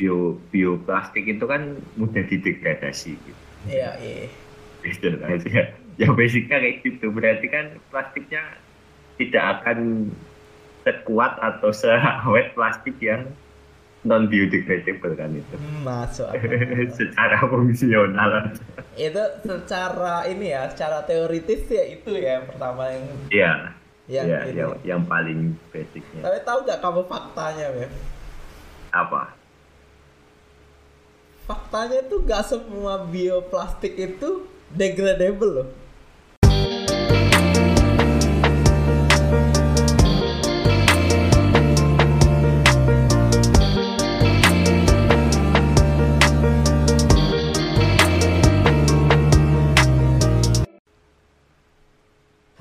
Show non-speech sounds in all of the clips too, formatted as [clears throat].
bio bioplastik itu kan mudah didegradasi gitu. Iya, iya. Ya. Ya basicnya kayak gitu. Berarti kan plastiknya tidak akan sekuat atau seawet plastik yang non biodegradable kan itu. Hmm, Masuk. [laughs] Secara fungsional. itu secara ini ya, secara teoritis ya itu ya yang pertama yang Iya. yang ini. yang, yang paling basicnya. Tapi tahu nggak kamu faktanya, Beb? Apa? Faktanya tuh nggak semua bioplastik itu degradable loh.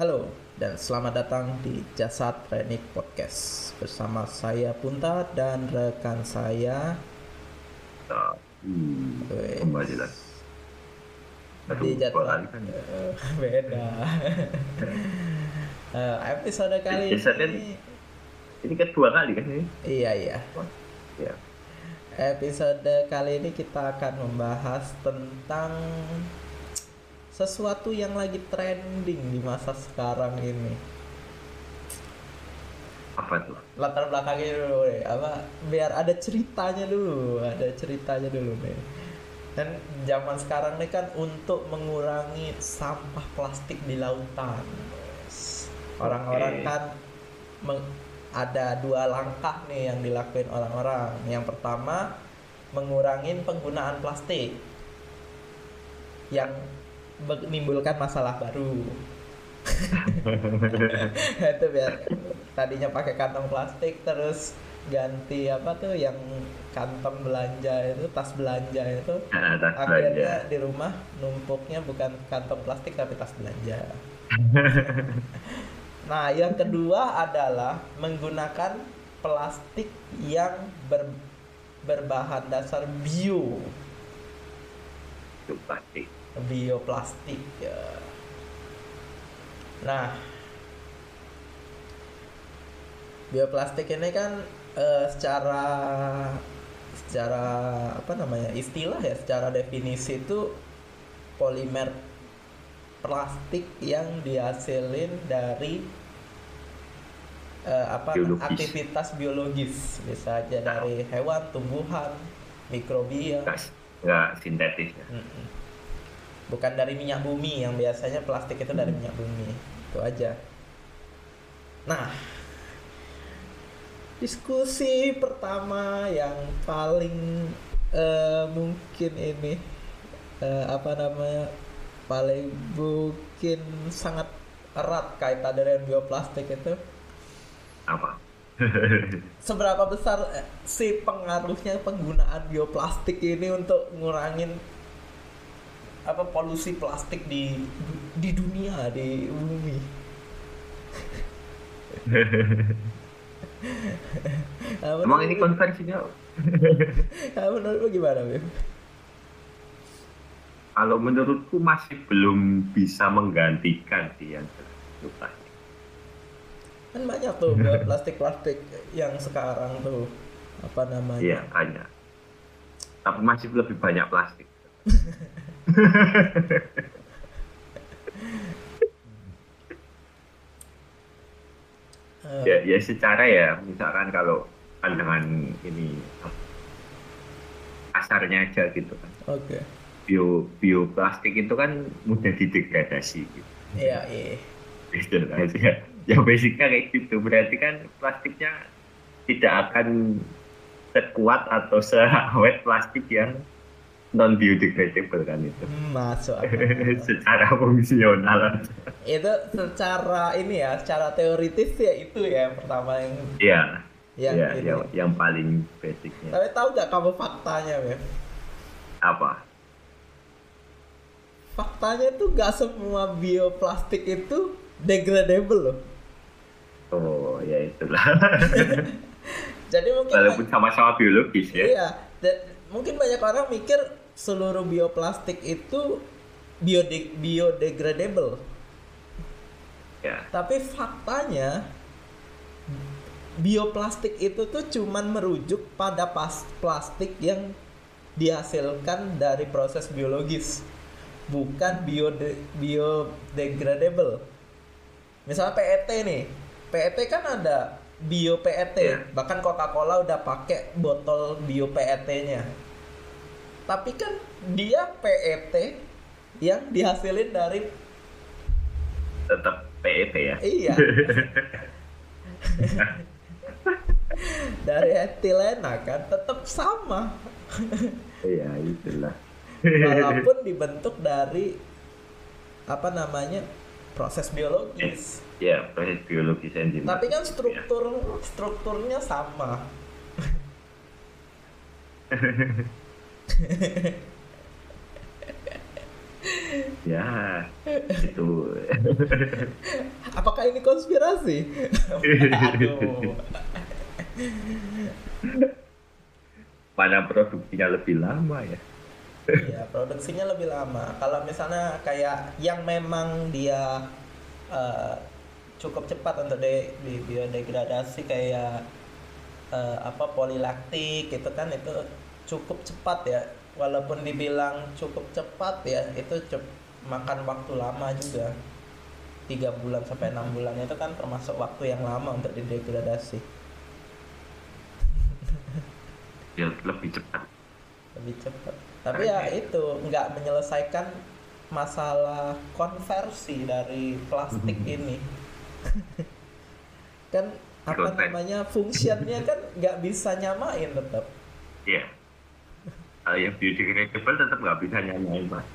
Halo dan selamat datang di Jasad Renik Podcast bersama saya Punta dan rekan saya Nah, hmm, kembali lagi. Aduh, jadwal kan? Eh, [laughs] beda [laughs] Eh, episode kali Episode ini Ini kedua kali kan ini? iya iya Ya. episode kali ini kita akan membahas tentang sesuatu yang lagi trending di masa sekarang ini Apa tuh? latar belakangnya dulu deh apa? Biar ada ceritanya dulu ada ceritanya dulu nih dan zaman sekarang nih kan untuk mengurangi sampah plastik di lautan orang-orang Oke. kan meng- ada dua langkah nih yang dilakuin orang-orang. Yang pertama mengurangi penggunaan plastik yang menimbulkan masalah baru. [laughs] [laughs] Itu biar tadinya pakai kantong plastik terus ganti apa tuh yang kantong belanja itu tas belanja itu Nah, tas akhirnya belanja. di rumah numpuknya bukan kantong plastik tapi tas belanja [laughs] nah yang kedua adalah menggunakan plastik yang ber- berbahan dasar bio Itu plastik. bioplastik ya. Nah, bioplastik ini kan eh, secara secara apa namanya istilah ya, secara definisi itu polimer plastik yang dihasilin dari eh, apa Biologis. aktivitas biologis, bisa aja dari hewan, tumbuhan, mikrobia. Nggak, sintetis ya. Bukan dari minyak bumi yang biasanya plastik itu dari minyak bumi. Itu aja. Nah, diskusi pertama yang paling eh, mungkin ini eh, apa namanya paling mungkin sangat erat kaitan dengan bioplastik itu Apa? [laughs] seberapa besar eh, sih pengaruhnya penggunaan bioplastik ini untuk ngurangin apa polusi plastik di di dunia di bumi [laughs] Nah, Emang ini konversinya nah, menurut lu gimana Bim? kalau menurutku masih belum bisa menggantikan sih yang plastik. kan banyak tuh plastik plastik yang sekarang tuh apa namanya Iya, banyak. Tapi masih lebih banyak plastik. [laughs] ya, ya secara ya, misalkan kalau pandangan ini kasarnya aja gitu kan. oke Bio bioplastik itu kan mudah didegradasi gitu. iya iya Gitu kan, ya. ya basicnya kayak gitu. Berarti kan plastiknya tidak akan sekuat atau seawet plastik yang non biodegradable kan itu. Hmm, masuk [laughs] secara fungsional. itu secara ini ya secara teoritis ya itu ya yang pertama yang Iya. yang ini. yang, yang paling basicnya. tapi tahu nggak kamu faktanya Beb? Apa? faktanya tuh nggak semua bioplastik itu degradable loh Oh, ya itulah. [laughs] jadi mungkin Walaupun sama-sama biologis ya. iya mungkin banyak orang mikir seluruh bioplastik itu biode- biodegradable Ya. tapi faktanya bioplastik itu tuh cuman merujuk pada pas plastik yang dihasilkan dari proses biologis bukan biode biodegradable misalnya PET nih PET kan ada bio PET Iya. bahkan Coca-Cola udah pakai botol bio PET-nya tapi kan dia PET yang dihasilin dari tetap PET ya? Iya. [laughs] Dari etilena kan tetap sama. Iya itulah. Walaupun dibentuk dari apa namanya proses biologis. Ya proses biologis enzim tapi kan struktur strukturnya sama [laughs] [laughs] ya itu. Apakah ini konspirasi? Aduh [laughs] mana produksinya lebih lama ya? Iya, produksinya lebih lama. Kalau misalnya kayak yang memang dia eh, cukup cepat untuk di, di biodegradasi kayak eh, apa polilaktik itu kan itu cukup cepat ya. Walaupun dibilang cukup cepat ya, itu cep- makan waktu lama juga. Tiga bulan sampai enam bulan itu kan termasuk waktu yang lama untuk didegradasi. ya lebih cepat. Lebih cepat. Tapi ya itu nggak menyelesaikan masalah konversi dari plastik ini. Kan apa namanya fungsinya kan nggak bisa nyamain tetap ya kalau yang biodegradable tetap nggak bisa nyamain mas.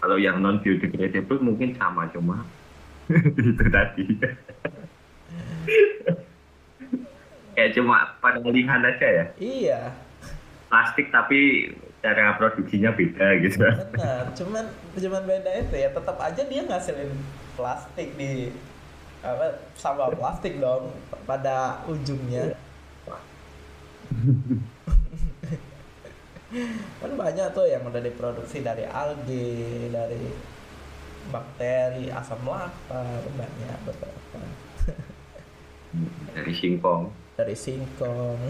Kalau yang non biodegradable mungkin sama cuma [laughs] itu tadi. Kayak cuma pengalihan aja ya? Iya. Plastik tapi cara produksinya beda gitu. Benar cuman cuman beda itu ya tetap aja dia ngasilin plastik di apa sama plastik dong pada ujungnya kan banyak tuh yang udah diproduksi dari alge dari bakteri asam laktat banyak beberapa. Dari singkong. Dari singkong.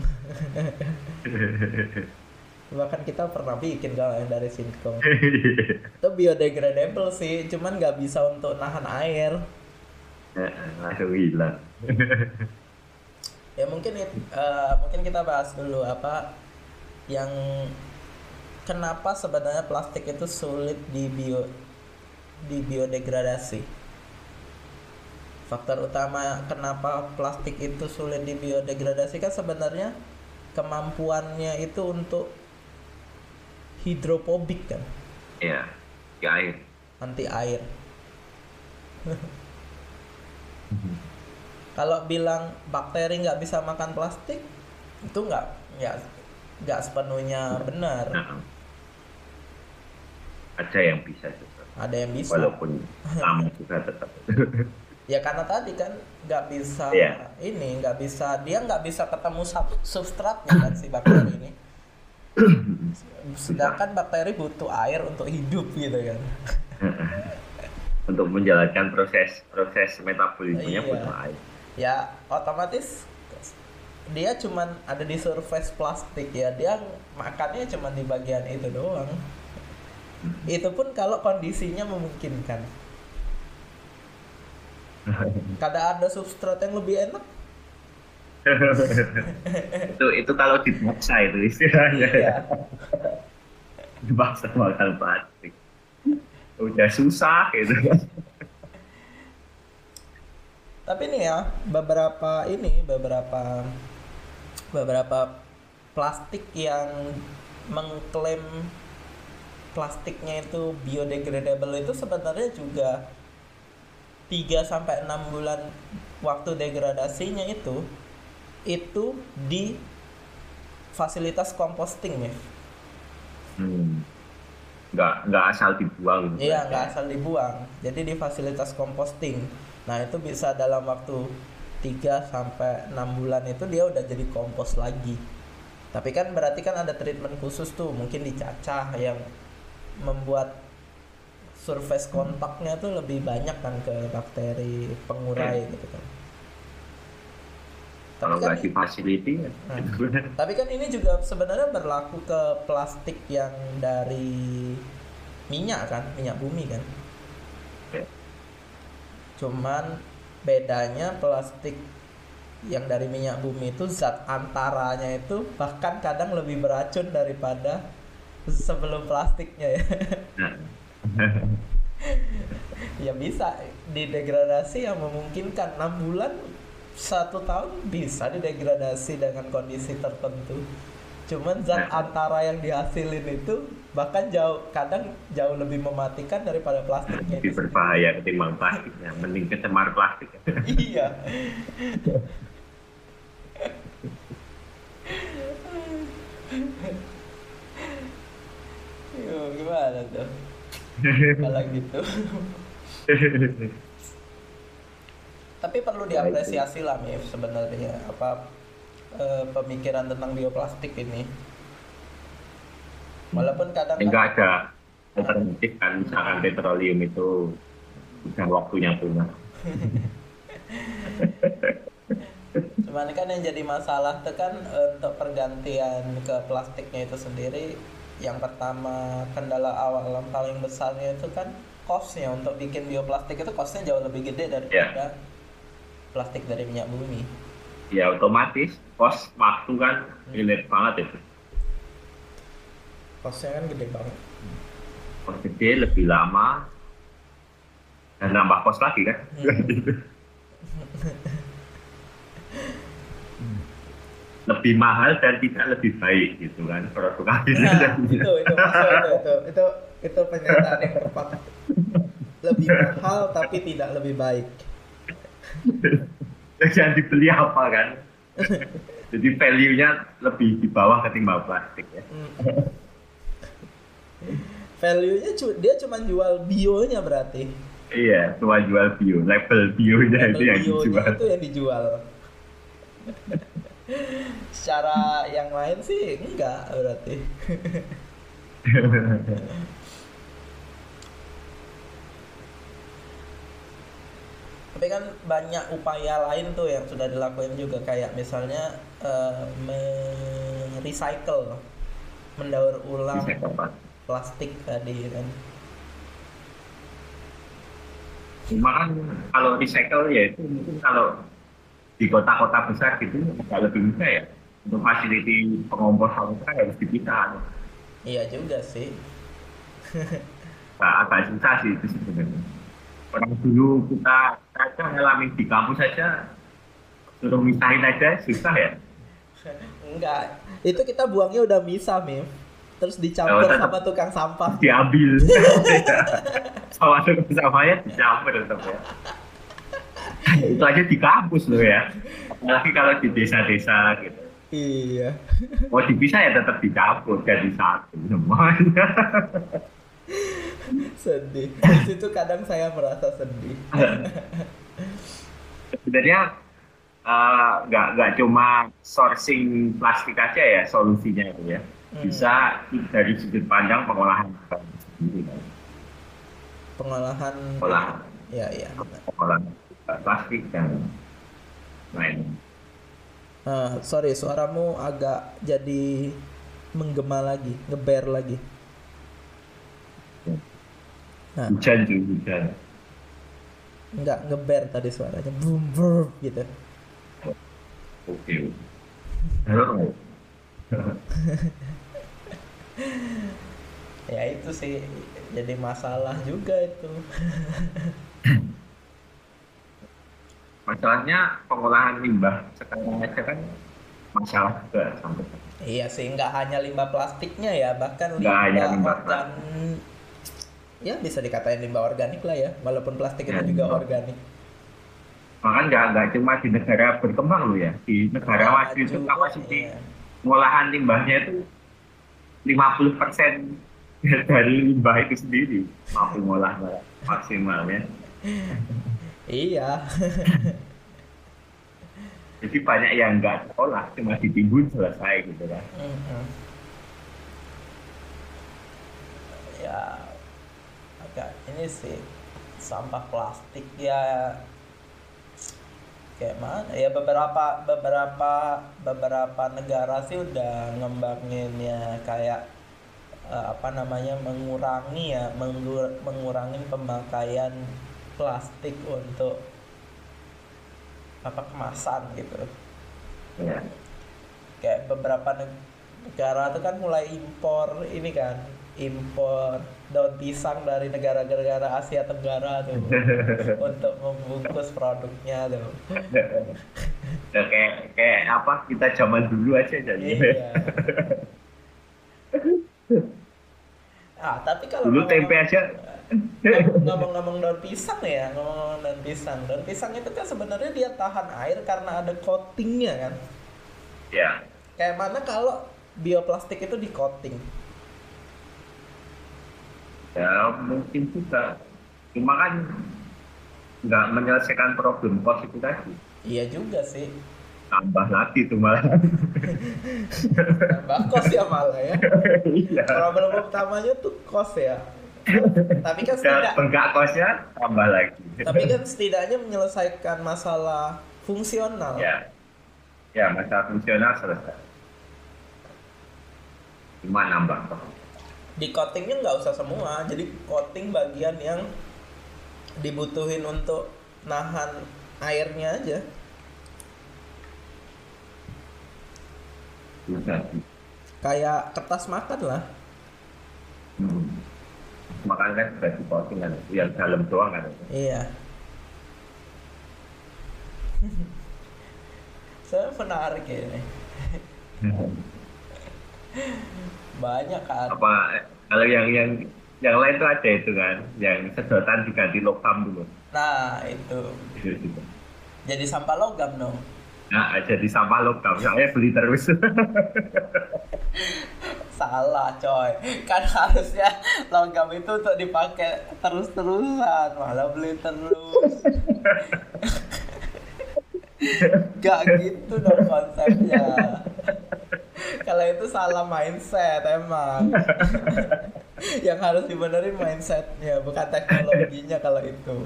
Bahkan kita pernah bikin kalau yang dari singkong. Itu biodegradable sih cuman nggak bisa untuk nahan air. Langsung hilang ya mungkin eh, mungkin kita bahas dulu apa yang kenapa sebenarnya plastik itu sulit di bio di biodegradasi? Faktor utama kenapa plastik itu sulit di biodegradasi kan sebenarnya kemampuannya itu untuk hidropobik kan? Ya ke air. Anti air [laughs] [laughs] kalau bilang bakteri nggak bisa makan plastik itu nggak nggak nggak sepenuhnya benar. Nah, ada yang bisa tetap ada yang bisa. Walaupun [laughs] lama juga tetap. Ya karena tadi kan nggak bisa Iya. ini nggak bisa dia nggak bisa ketemu sub- substratnya kan si bakteri ini. [clears throat] Sedangkan bakteri butuh air untuk hidup gitu kan. Untuk menjalankan proses proses metabolismenya Iya. butuh air ya otomatis dia cuman ada di surface plastik ya. Dia makannya cuman di bagian itu doang. Itu pun kalau kondisinya memungkinkan. Kadang ada substrat yang lebih enak. Itu itu kalau dipaksa itu istilahnya. Iya. Dipaksa makan plastik. Udah susah gitu tapi nih ya beberapa ini beberapa beberapa plastik yang mengklaim plastiknya itu biodegradable itu sebenarnya juga 3 sampai 6 bulan waktu degradasinya itu itu di fasilitas composting ya. hmm. nggak nggak asal dibuang gitu Iya, aja. nggak asal dibuang. Jadi di fasilitas composting. Nah, itu bisa dalam waktu 3 sampai 6 bulan itu dia udah jadi kompos lagi. Tapi kan berarti kan ada treatment khusus tuh, mungkin dicacah yang membuat surface kontaknya tuh lebih banyak kan ke bakteri pengurai gitu kan. Tapi kan, facility. Hmm. tapi kan ini juga sebenarnya berlaku ke plastik yang dari minyak kan, minyak bumi kan. Cuman bedanya plastik yang dari minyak bumi itu zat antaranya itu bahkan kadang lebih beracun daripada sebelum plastiknya ya. [laughs] Ya bisa didegradasi yang memungkinkan 6 bulan satu tahun bisa didegradasi dengan kondisi tertentu cuman zat Nah. antara yang dihasilin itu bahkan jauh kadang jauh lebih mematikan daripada plastiknya lebih berbahaya ketimbang plastiknya mending kecemar plastik. [laughs] Iya. Yo, gimana tuh? Kalau gitu tapi perlu diapresiasi lah Mif sebenarnya apa eh, pemikiran tentang bioplastik ini walaupun kadang enggak ada alternatif kan misalkan petroleum itu udah waktunya punah [laughs] cuman kan yang jadi masalah tuh kan untuk pergantian ke plastiknya itu sendiri yang pertama kendala awal yang paling besarnya itu kan costnya. Untuk bikin bioplastik itu costnya jauh lebih gede daripada plastik dari minyak bumi. Ya otomatis kos waktu kan relate banget itu costnya kan gede banget kos gede lebih lama dan nambah kos lagi kan lebih mahal dan tidak lebih baik gitu kan produk akhirnya Nah, itu itu itu itu itu itu pernyataan yang tepat. Lebih mahal tapi tidak lebih baik. [laughs] yang dibeli apa kan jadi value-nya lebih di bawah ketimbang plastik ya Hmm. Value-nya cu- dia cuma jual bionya berarti. iya cuma jual bio label bio-nya itu Label yang bionya dijual itu yang dijual. [laughs] Secara yang lain sih enggak berarti. [laughs] Tapi kan banyak upaya lain tuh yang sudah dilakukan juga kayak misalnya eh, me-recycle, mendaur ulang plastik tadi kan. cuma kan kalau recycle ya itu mungkin kalau di kota-kota besar gitu agak lebih mudah ya untuk fasiliti pengomposan kan harus dipisah Iya juga sih. [laughs] nah, agak susah sih itu sebenarnya orang dulu kita aja ngalamin di kampus saja suruh misahin aja susah ya [laughs] Enggak, itu kita buangnya udah misah, Mim. Terus dicampur Oh, sama tukang sampah. diambil [laughs] sama tukang sampahnya dicampur tetap ya itu aja di kampus loh ya apalagi kalau di desa-desa gitu Iya. mau dipisah ya tetap dicampur jadi satu semuanya [laughs] Sedih. Di situ kadang saya merasa sedih. [laughs] sebenarnya eh, nggak nggak cuma sourcing plastik aja ya solusinya itu ya bisa dari sudut pandang pengolahan. Pengolahan pengolahan Ya, benar. pengolahan plastik dan lain Nah, sorry, suaramu agak jadi menggema lagi, ngeber lagi. Nah, hujan juga hujan enggak ngeber tadi suaranya, boom boom gitu. oke halo [laughs] [laughs] Ya itu sih jadi masalah juga itu. [laughs] masalahnya pengolahan limbah sekarang aja kan masalah juga sampai Iya sih, nggak hanya limbah plastiknya ya, bahkan Nggak hanya limbah organ, ya bisa dikatain limbah organik lah ya, walaupun plastik Ya, itu juga limbah. organik. Makanya nggak nggak cuma di negara berkembang loh ya, di negara maju itu kapasiti iya. pengolahan limbahnya itu 50 persen [laughs] dari limbah itu sendiri mampu ngolah maksimalnya. Iya, Jadi banyak yang nggak sekolah, cuma ditimbun selesai gitu kan. Mm-mm. ya agak ini sih sampah plastik ya kayak mana? Ya beberapa beberapa beberapa negara sih udah ngembangin ya kayak eh, apa namanya mengurangi ya mengur- mengurangi pemakaian plastik untuk apa kemasan gitu. Ya kayak beberapa neg- negara tuh kan mulai impor ini kan impor daun pisang dari negara-negara Asia Tenggara tuh [laughs] untuk membungkus produknya tuh. Ya, kayak kayak apa kita zaman dulu aja jadi. Iya. Ah tapi kalau dulu tempe aja. Ngomong-ngomong daun pisang ya ngomong-ngomong daun pisang. Daun pisang itu kan sebenarnya dia tahan air karena ada coatingnya kan? Ya. Kayak mana kalau bioplastik itu di coating ya mungkin juga. Cuma kan nggak menyelesaikan problem cost itu tadi. Iya juga sih. Tambah lagi tuh malah. Tambah kos ya malah ya. Iya. Problem utamanya tuh kos ya. Tapi kan setidak enggak costnya tambah lagi. Tapi kan setidaknya menyelesaikan masalah fungsional. Ya. Ya masalah fungsional selesai. Cuma nambah cost. Di coatingnya nggak usah semua. Jadi coating bagian yang dibutuhin untuk nahan airnya aja. Kayak kertas makan lah. Hmm. makan kan sudah di coating kan yang dalam doang kan. Iya. [laughs] Saya menarik ya ini [laughs] banyak kan apa kalau yang yang yang lain tuh ada itu kan yang sedotan diganti logam dulu. Nah itu. Juga. jadi sampah logam dong. Nah jadi sampah logam. Saya beli terus. [laughs] Salah coy. Kan harusnya logam itu untuk dipakai terus-terusan. Malah beli terus. [laughs] Gak gitu dong konsepnya kalau itu salah mindset emang. [laughs] Yang harus dibenerin mindsetnya bukan teknologinya kalau itu.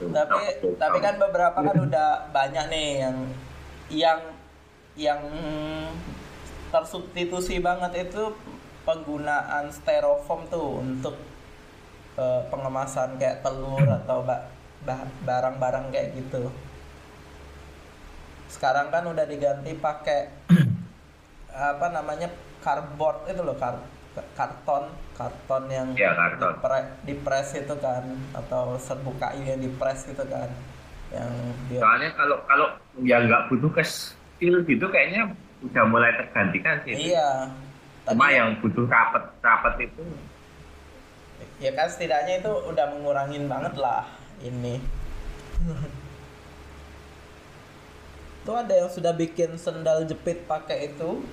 Tapi tapi kan beberapa kan udah banyak nih yang yang yang tersubstitusi banget itu penggunaan styrofoam tuh untuk eh, pengemasan kayak telur [clears throat] atau ba- ba- barang-barang kayak gitu. Sekarang kan udah diganti pakai [clears throat] apa namanya cardboard itu loh kar- karton karton yang Iya, karton. dipre- dipres itu kan atau serbuk kayu yang dipres itu kan yang dia soalnya kalau kalau yang nggak butuh ke steel gitu kayaknya udah mulai tergantikan sih iya cuma Tadi- yang butuh rapet rapet itu ya kan setidaknya itu udah mengurangin banget lah ini. Tuh ada yang sudah bikin sendal jepit pakai itu.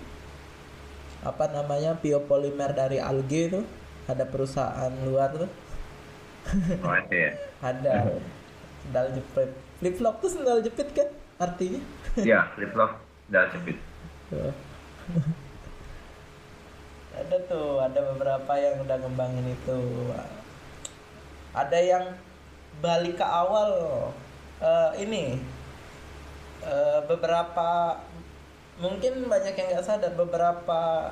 Apa namanya? Biopolimer dari algae itu. Ada perusahaan luar tuh. Oh, ada ya? [laughs] Ada. Sendal jepit. Flip flop tuh sendal jepit kan artinya? Ya flip flop dan jepit. Ada tuh ada beberapa yang udah ngembangin itu. Ada yang balik ke awal Eh, ini Eh, beberapa mungkin banyak yang nggak sadar beberapa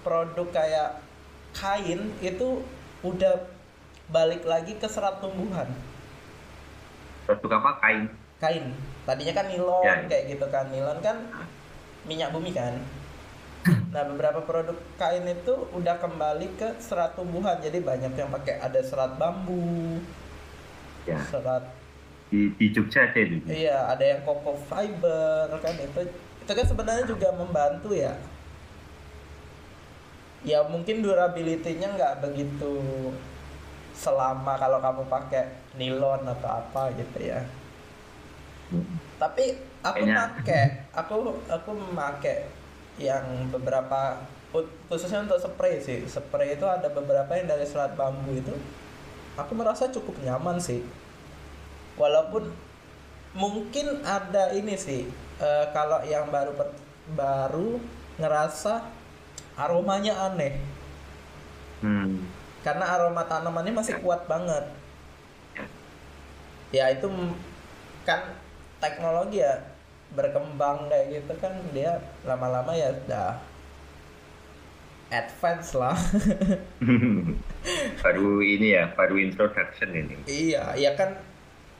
produk kayak kain itu udah balik lagi ke serat tumbuhan. Produk apa? Kain. Kain. Tadinya kan nilon ya. kayak gitu kan. Nilon kan minyak bumi kan nah beberapa produk kain itu udah kembali ke serat tumbuhan. Jadi banyak yang pakai ada serat bambu ya. serat di di Jogja ada itu iya ada yang coco fiber kan itu. Itu kan sebenarnya juga membantu ya. Ya mungkin durability-nya nggak begitu selama kalau kamu pakai nilon atau apa gitu ya. Tapi aku Kayaknya- pakai aku aku memakai yang beberapa khususnya untuk spray sih. Spray itu ada beberapa yang dari serat bambu itu aku merasa cukup nyaman sih. Walaupun mungkin ada ini sih eh, kalau yang baru per- baru ngerasa aromanya aneh. Hmm. karena aroma tanamannya masih kuat banget. Ya itu kan teknologi ya berkembang kayak gitu kan dia lama-lama ya udah advance lah. [laughs] Baru ini ya, baru introduction ini. iya ya kan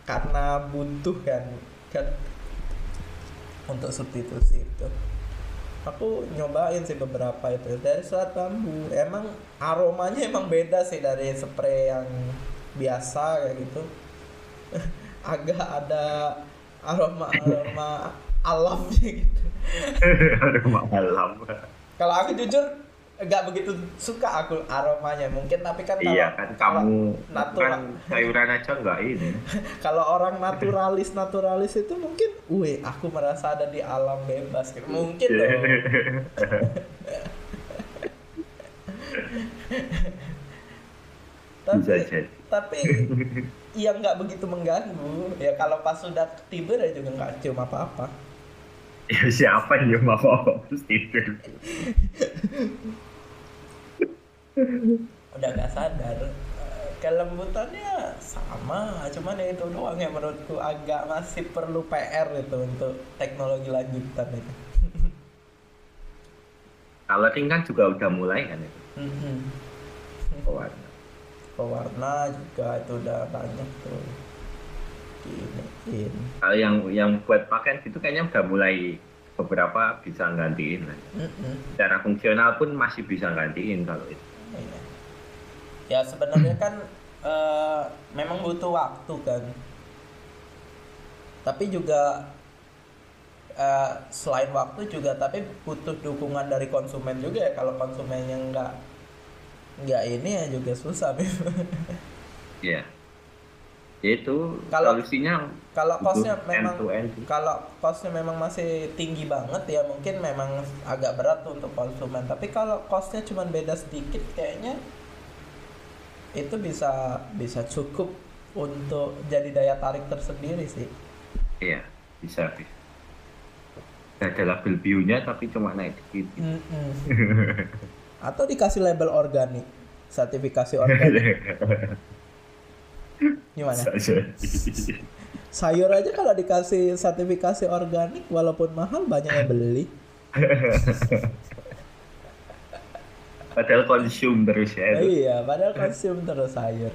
karena butuh kan kan untuk substitusi itu. Aku nyobain sih beberapa itu dari serat bambu. Emang aromanya emang beda sih dari spray yang biasa kayak gitu. [laughs] Agak ada aroma aroma alamnya gitu [laughs] Aroma alam. kalau aku jujur nggak begitu suka aku aromanya mungkin tapi kan kalau, Iya kan kamu natural kan sayuran aja enggak ini. [laughs] kalau orang naturalis naturalis itu mungkin, wih aku merasa ada di alam bebas gitu. Mungkin loh. [laughs] tapi tapi ya nggak begitu mengganggu. Ya kalau pas sudah tidur ya juga nggak cium apa-apa. Ya siapa yang mau terus tidur? Udah nggak sadar. Kelembutannya sama, cuman ya itu doang yang menurutku agak masih perlu PR itu untuk teknologi lanjutan itu. Coloring kan juga udah mulai kan itu. Pewarna. Pewarna juga itu udah banyak tuh Kalau yang yang buat pakaian itu kayaknya udah mulai beberapa bisa gantiin. lah. Mm-mm. Secara fungsional pun masih bisa gantiin kalau itu. Iya. ya sebenarnya kan eh, memang butuh waktu kan tapi juga eh, selain waktu juga tapi butuh dukungan dari konsumen juga ya kalau konsumennya nggak nggak ini ya juga susah [laughs] Iya. Ya itu Kalau- solusinya kalau costnya butuh memang kalau costnya memang masih tinggi banget ya mungkin memang agak berat tuh untuk konsumen tapi kalau costnya cuma beda sedikit kayaknya itu bisa bisa cukup untuk jadi daya tarik tersendiri sih Iya, bisa bisa. Gak ada label tapi cuma naik dikit. Mm-mm. [laughs] atau dikasih label organik sertifikasi organik [laughs] gimana sayur aja kalau dikasih sertifikasi organik walaupun mahal banyak yang beli [laughs] Padahal konsum terus ya. itu. iya padahal konsum terus sayur. [laughs]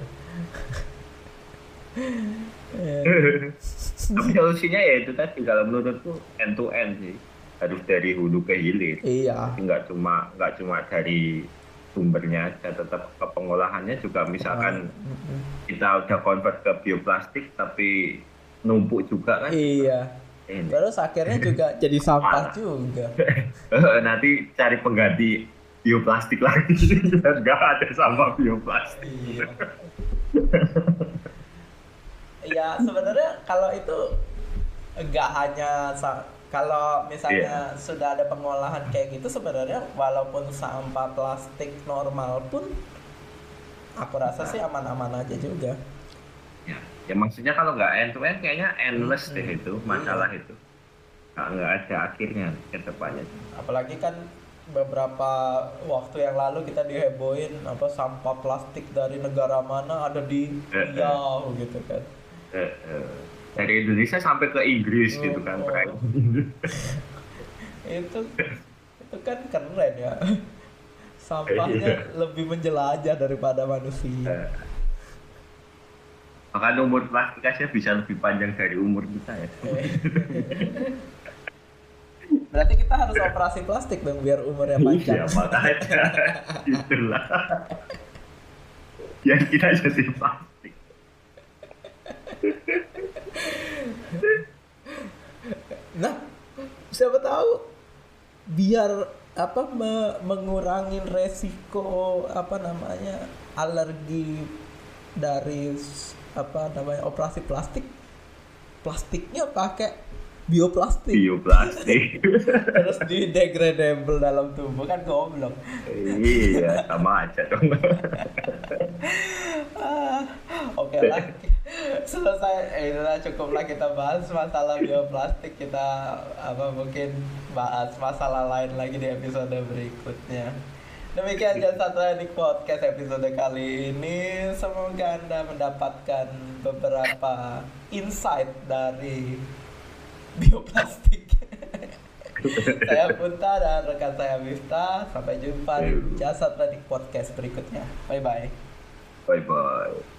Tapi solusinya ya itu tadi kalau menurutku end to end sih. Harus dari hulu ke hilir. iya. Jadi nggak cuma nggak cuma dari sumbernya aja, tetap ke pengolahannya juga misalkan Mm-mm. kita udah convert ke bioplastik tapi numpuk juga kan? Iya. Ini. terus akhirnya juga [laughs] jadi sampah juga. [laughs] Nanti cari pengganti bioplastik lagi [laughs] biar nggak ada sampah bioplastik. Iya. Ya sebenarnya kalau itu enggak hanya sa- kalau misalnya sudah ada pengolahan kayak gitu sebenarnya walaupun sampah plastik normal pun aku rasa sih aman-aman aja juga. Ya, ya maksudnya kalau nggak end to end kayaknya endless deh Hmm. itu masalah itu. Nggak ada akhirnya ke depannya. Apalagi kan beberapa waktu yang lalu kita dihebohin apa sampah plastik dari negara mana ada di Eh, eh. Riau gitu kan. Eh, dari Indonesia sampai ke Inggris gitu kan Oh. [laughs] Itu itu kan keren ya sampahnya lebih menjelajah daripada manusia Eh, Makanya umur plastik aja bisa lebih panjang dari umur kita ya. [laughs] berarti kita harus operasi plastik dong biar umurnya panjang Iya makanya [laughs] itulah. Biar kita jadi plastik. [laughs] nah siapa tahu biar apa me- mengurangi resiko apa namanya alergi dari apa namanya operasi plastik plastiknya pakai bioplastik Bioplastik. [laughs] terus di degradable dalam tubuh kan goblok iya sama aja dong. [laughs] Ah, oke lah selesai. Eh, itulah cukuplah kita bahas masalah bioplastik. Kita apa mungkin bahas masalah lain lagi di episode berikutnya. Demikian jasa training podcast episode kali ini. Semoga anda mendapatkan beberapa insight dari bioplastik. [laughs] Saya Punta dan rekan saya Miftah. Sampai jumpa di jasa training podcast berikutnya. Bye bye Bye bye.